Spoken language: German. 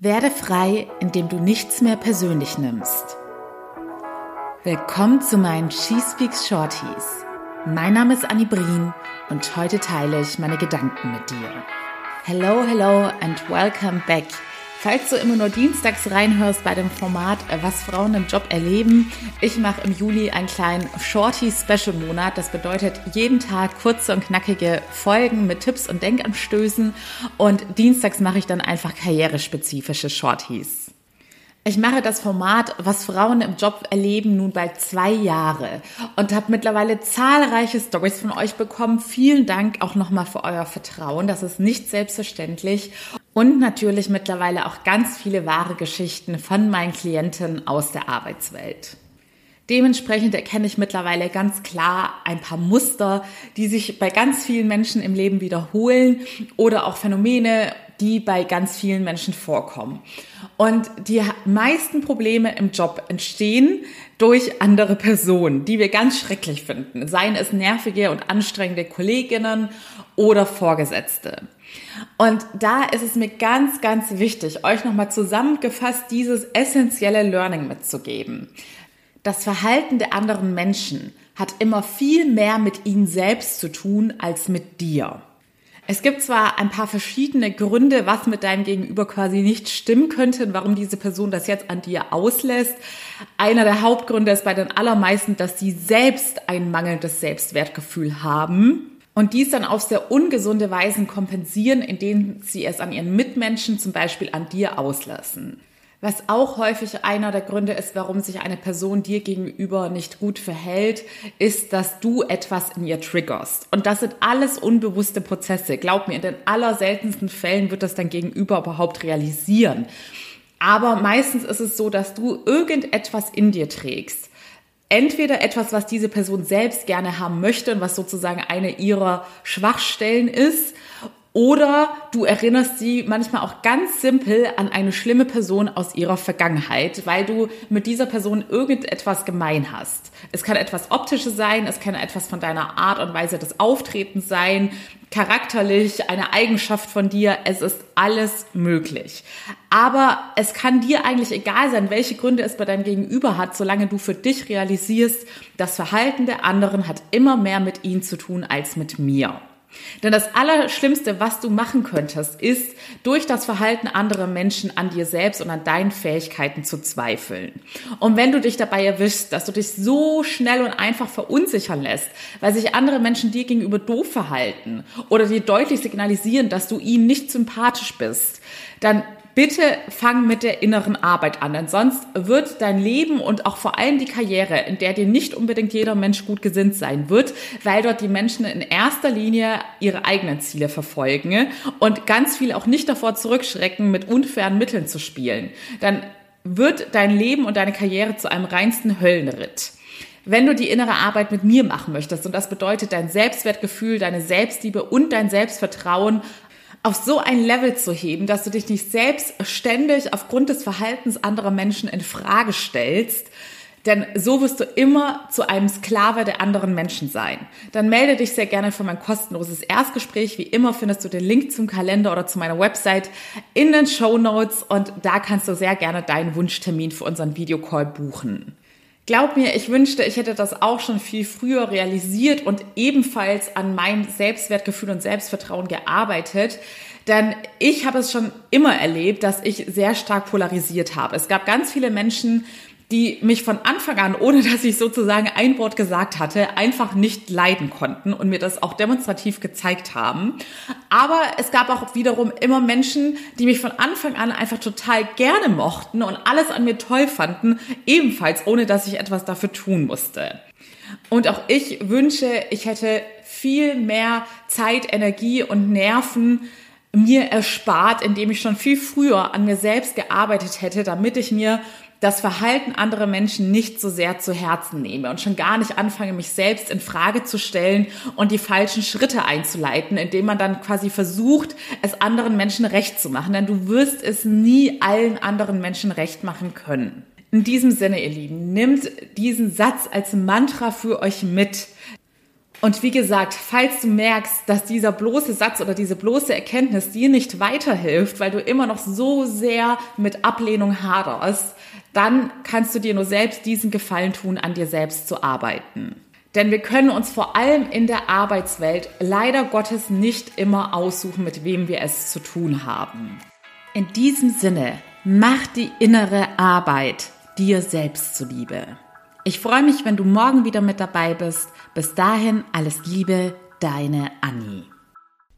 Werde frei, indem du nichts mehr persönlich nimmst. Willkommen zu meinen She Speaks Shorties. Mein Name ist Annie Brien und heute teile ich meine Gedanken mit dir. Hello, hello and welcome back Falls du immer nur dienstags reinhörst bei dem Format äh, Was Frauen im Job erleben, ich mache im Juli einen kleinen Shorty-Special-Monat. Das bedeutet jeden Tag kurze und knackige Folgen mit Tipps und Denkanstößen. Und dienstags mache ich dann einfach karrierespezifische Shorties. Ich mache das Format, was Frauen im Job erleben, nun bald zwei Jahre und habe mittlerweile zahlreiche Stories von euch bekommen. Vielen Dank auch nochmal für euer Vertrauen. Das ist nicht selbstverständlich. Und natürlich mittlerweile auch ganz viele wahre Geschichten von meinen Klienten aus der Arbeitswelt. Dementsprechend erkenne ich mittlerweile ganz klar ein paar Muster, die sich bei ganz vielen Menschen im Leben wiederholen oder auch Phänomene, die bei ganz vielen Menschen vorkommen. Und die meisten Probleme im Job entstehen durch andere Personen, die wir ganz schrecklich finden. Seien es nervige und anstrengende Kolleginnen oder Vorgesetzte. Und da ist es mir ganz, ganz wichtig, euch nochmal zusammengefasst dieses essentielle Learning mitzugeben. Das Verhalten der anderen Menschen hat immer viel mehr mit ihnen selbst zu tun als mit dir. Es gibt zwar ein paar verschiedene Gründe, was mit deinem Gegenüber quasi nicht stimmen könnte und warum diese Person das jetzt an dir auslässt. Einer der Hauptgründe ist bei den allermeisten, dass sie selbst ein mangelndes Selbstwertgefühl haben und dies dann auf sehr ungesunde Weisen kompensieren, indem sie es an ihren Mitmenschen, zum Beispiel an dir, auslassen. Was auch häufig einer der Gründe ist, warum sich eine Person dir gegenüber nicht gut verhält, ist, dass du etwas in ihr triggerst. Und das sind alles unbewusste Prozesse. Glaub mir, in den allerseltensten Fällen wird das dein Gegenüber überhaupt realisieren. Aber meistens ist es so, dass du irgendetwas in dir trägst. Entweder etwas, was diese Person selbst gerne haben möchte und was sozusagen eine ihrer Schwachstellen ist, oder du erinnerst sie manchmal auch ganz simpel an eine schlimme Person aus ihrer Vergangenheit, weil du mit dieser Person irgendetwas gemein hast. Es kann etwas Optisches sein, es kann etwas von deiner Art und Weise des Auftretens sein, charakterlich, eine Eigenschaft von dir. Es ist alles möglich. Aber es kann dir eigentlich egal sein, welche Gründe es bei deinem Gegenüber hat, solange du für dich realisierst, das Verhalten der anderen hat immer mehr mit ihnen zu tun als mit mir. Denn das Allerschlimmste, was du machen könntest, ist, durch das Verhalten anderer Menschen an dir selbst und an deinen Fähigkeiten zu zweifeln. Und wenn du dich dabei erwischst, dass du dich so schnell und einfach verunsichern lässt, weil sich andere Menschen dir gegenüber doof verhalten oder dir deutlich signalisieren, dass du ihnen nicht sympathisch bist, dann bitte fang mit der inneren Arbeit an, denn sonst wird dein Leben und auch vor allem die Karriere, in der dir nicht unbedingt jeder Mensch gut gesinnt sein wird, weil dort die Menschen in erster Linie ihre eigenen Ziele verfolgen und ganz viel auch nicht davor zurückschrecken, mit unfairen Mitteln zu spielen. Dann wird dein Leben und deine Karriere zu einem reinsten Höllenritt. Wenn du die innere Arbeit mit mir machen möchtest, und das bedeutet dein Selbstwertgefühl, deine Selbstliebe und dein Selbstvertrauen auf so ein Level zu heben, dass du dich nicht selbst ständig aufgrund des Verhaltens anderer Menschen in Frage stellst, denn so wirst du immer zu einem Sklave der anderen Menschen sein. Dann melde dich sehr gerne für mein kostenloses Erstgespräch. Wie immer findest du den Link zum Kalender oder zu meiner Website in den Show Notes und da kannst du sehr gerne deinen Wunschtermin für unseren Videocall buchen. Glaub mir, ich wünschte, ich hätte das auch schon viel früher realisiert und ebenfalls an meinem Selbstwertgefühl und Selbstvertrauen gearbeitet. Denn ich habe es schon immer erlebt, dass ich sehr stark polarisiert habe. Es gab ganz viele Menschen, die mich von Anfang an, ohne dass ich sozusagen ein Wort gesagt hatte, einfach nicht leiden konnten und mir das auch demonstrativ gezeigt haben. Aber es gab auch wiederum immer Menschen, die mich von Anfang an einfach total gerne mochten und alles an mir toll fanden, ebenfalls ohne dass ich etwas dafür tun musste. Und auch ich wünsche, ich hätte viel mehr Zeit, Energie und Nerven mir erspart, indem ich schon viel früher an mir selbst gearbeitet hätte, damit ich mir das Verhalten anderer Menschen nicht so sehr zu Herzen nehme und schon gar nicht anfange, mich selbst in Frage zu stellen und die falschen Schritte einzuleiten, indem man dann quasi versucht, es anderen Menschen recht zu machen. Denn du wirst es nie allen anderen Menschen recht machen können. In diesem Sinne, ihr Lieben, nimmt diesen Satz als Mantra für euch mit. Und wie gesagt, falls du merkst, dass dieser bloße Satz oder diese bloße Erkenntnis dir nicht weiterhilft, weil du immer noch so sehr mit Ablehnung haderst, dann kannst du dir nur selbst diesen Gefallen tun, an dir selbst zu arbeiten. Denn wir können uns vor allem in der Arbeitswelt leider Gottes nicht immer aussuchen, mit wem wir es zu tun haben. In diesem Sinne, mach die innere Arbeit dir selbst zuliebe. Ich freue mich, wenn du morgen wieder mit dabei bist. Bis dahin alles Liebe, deine Annie.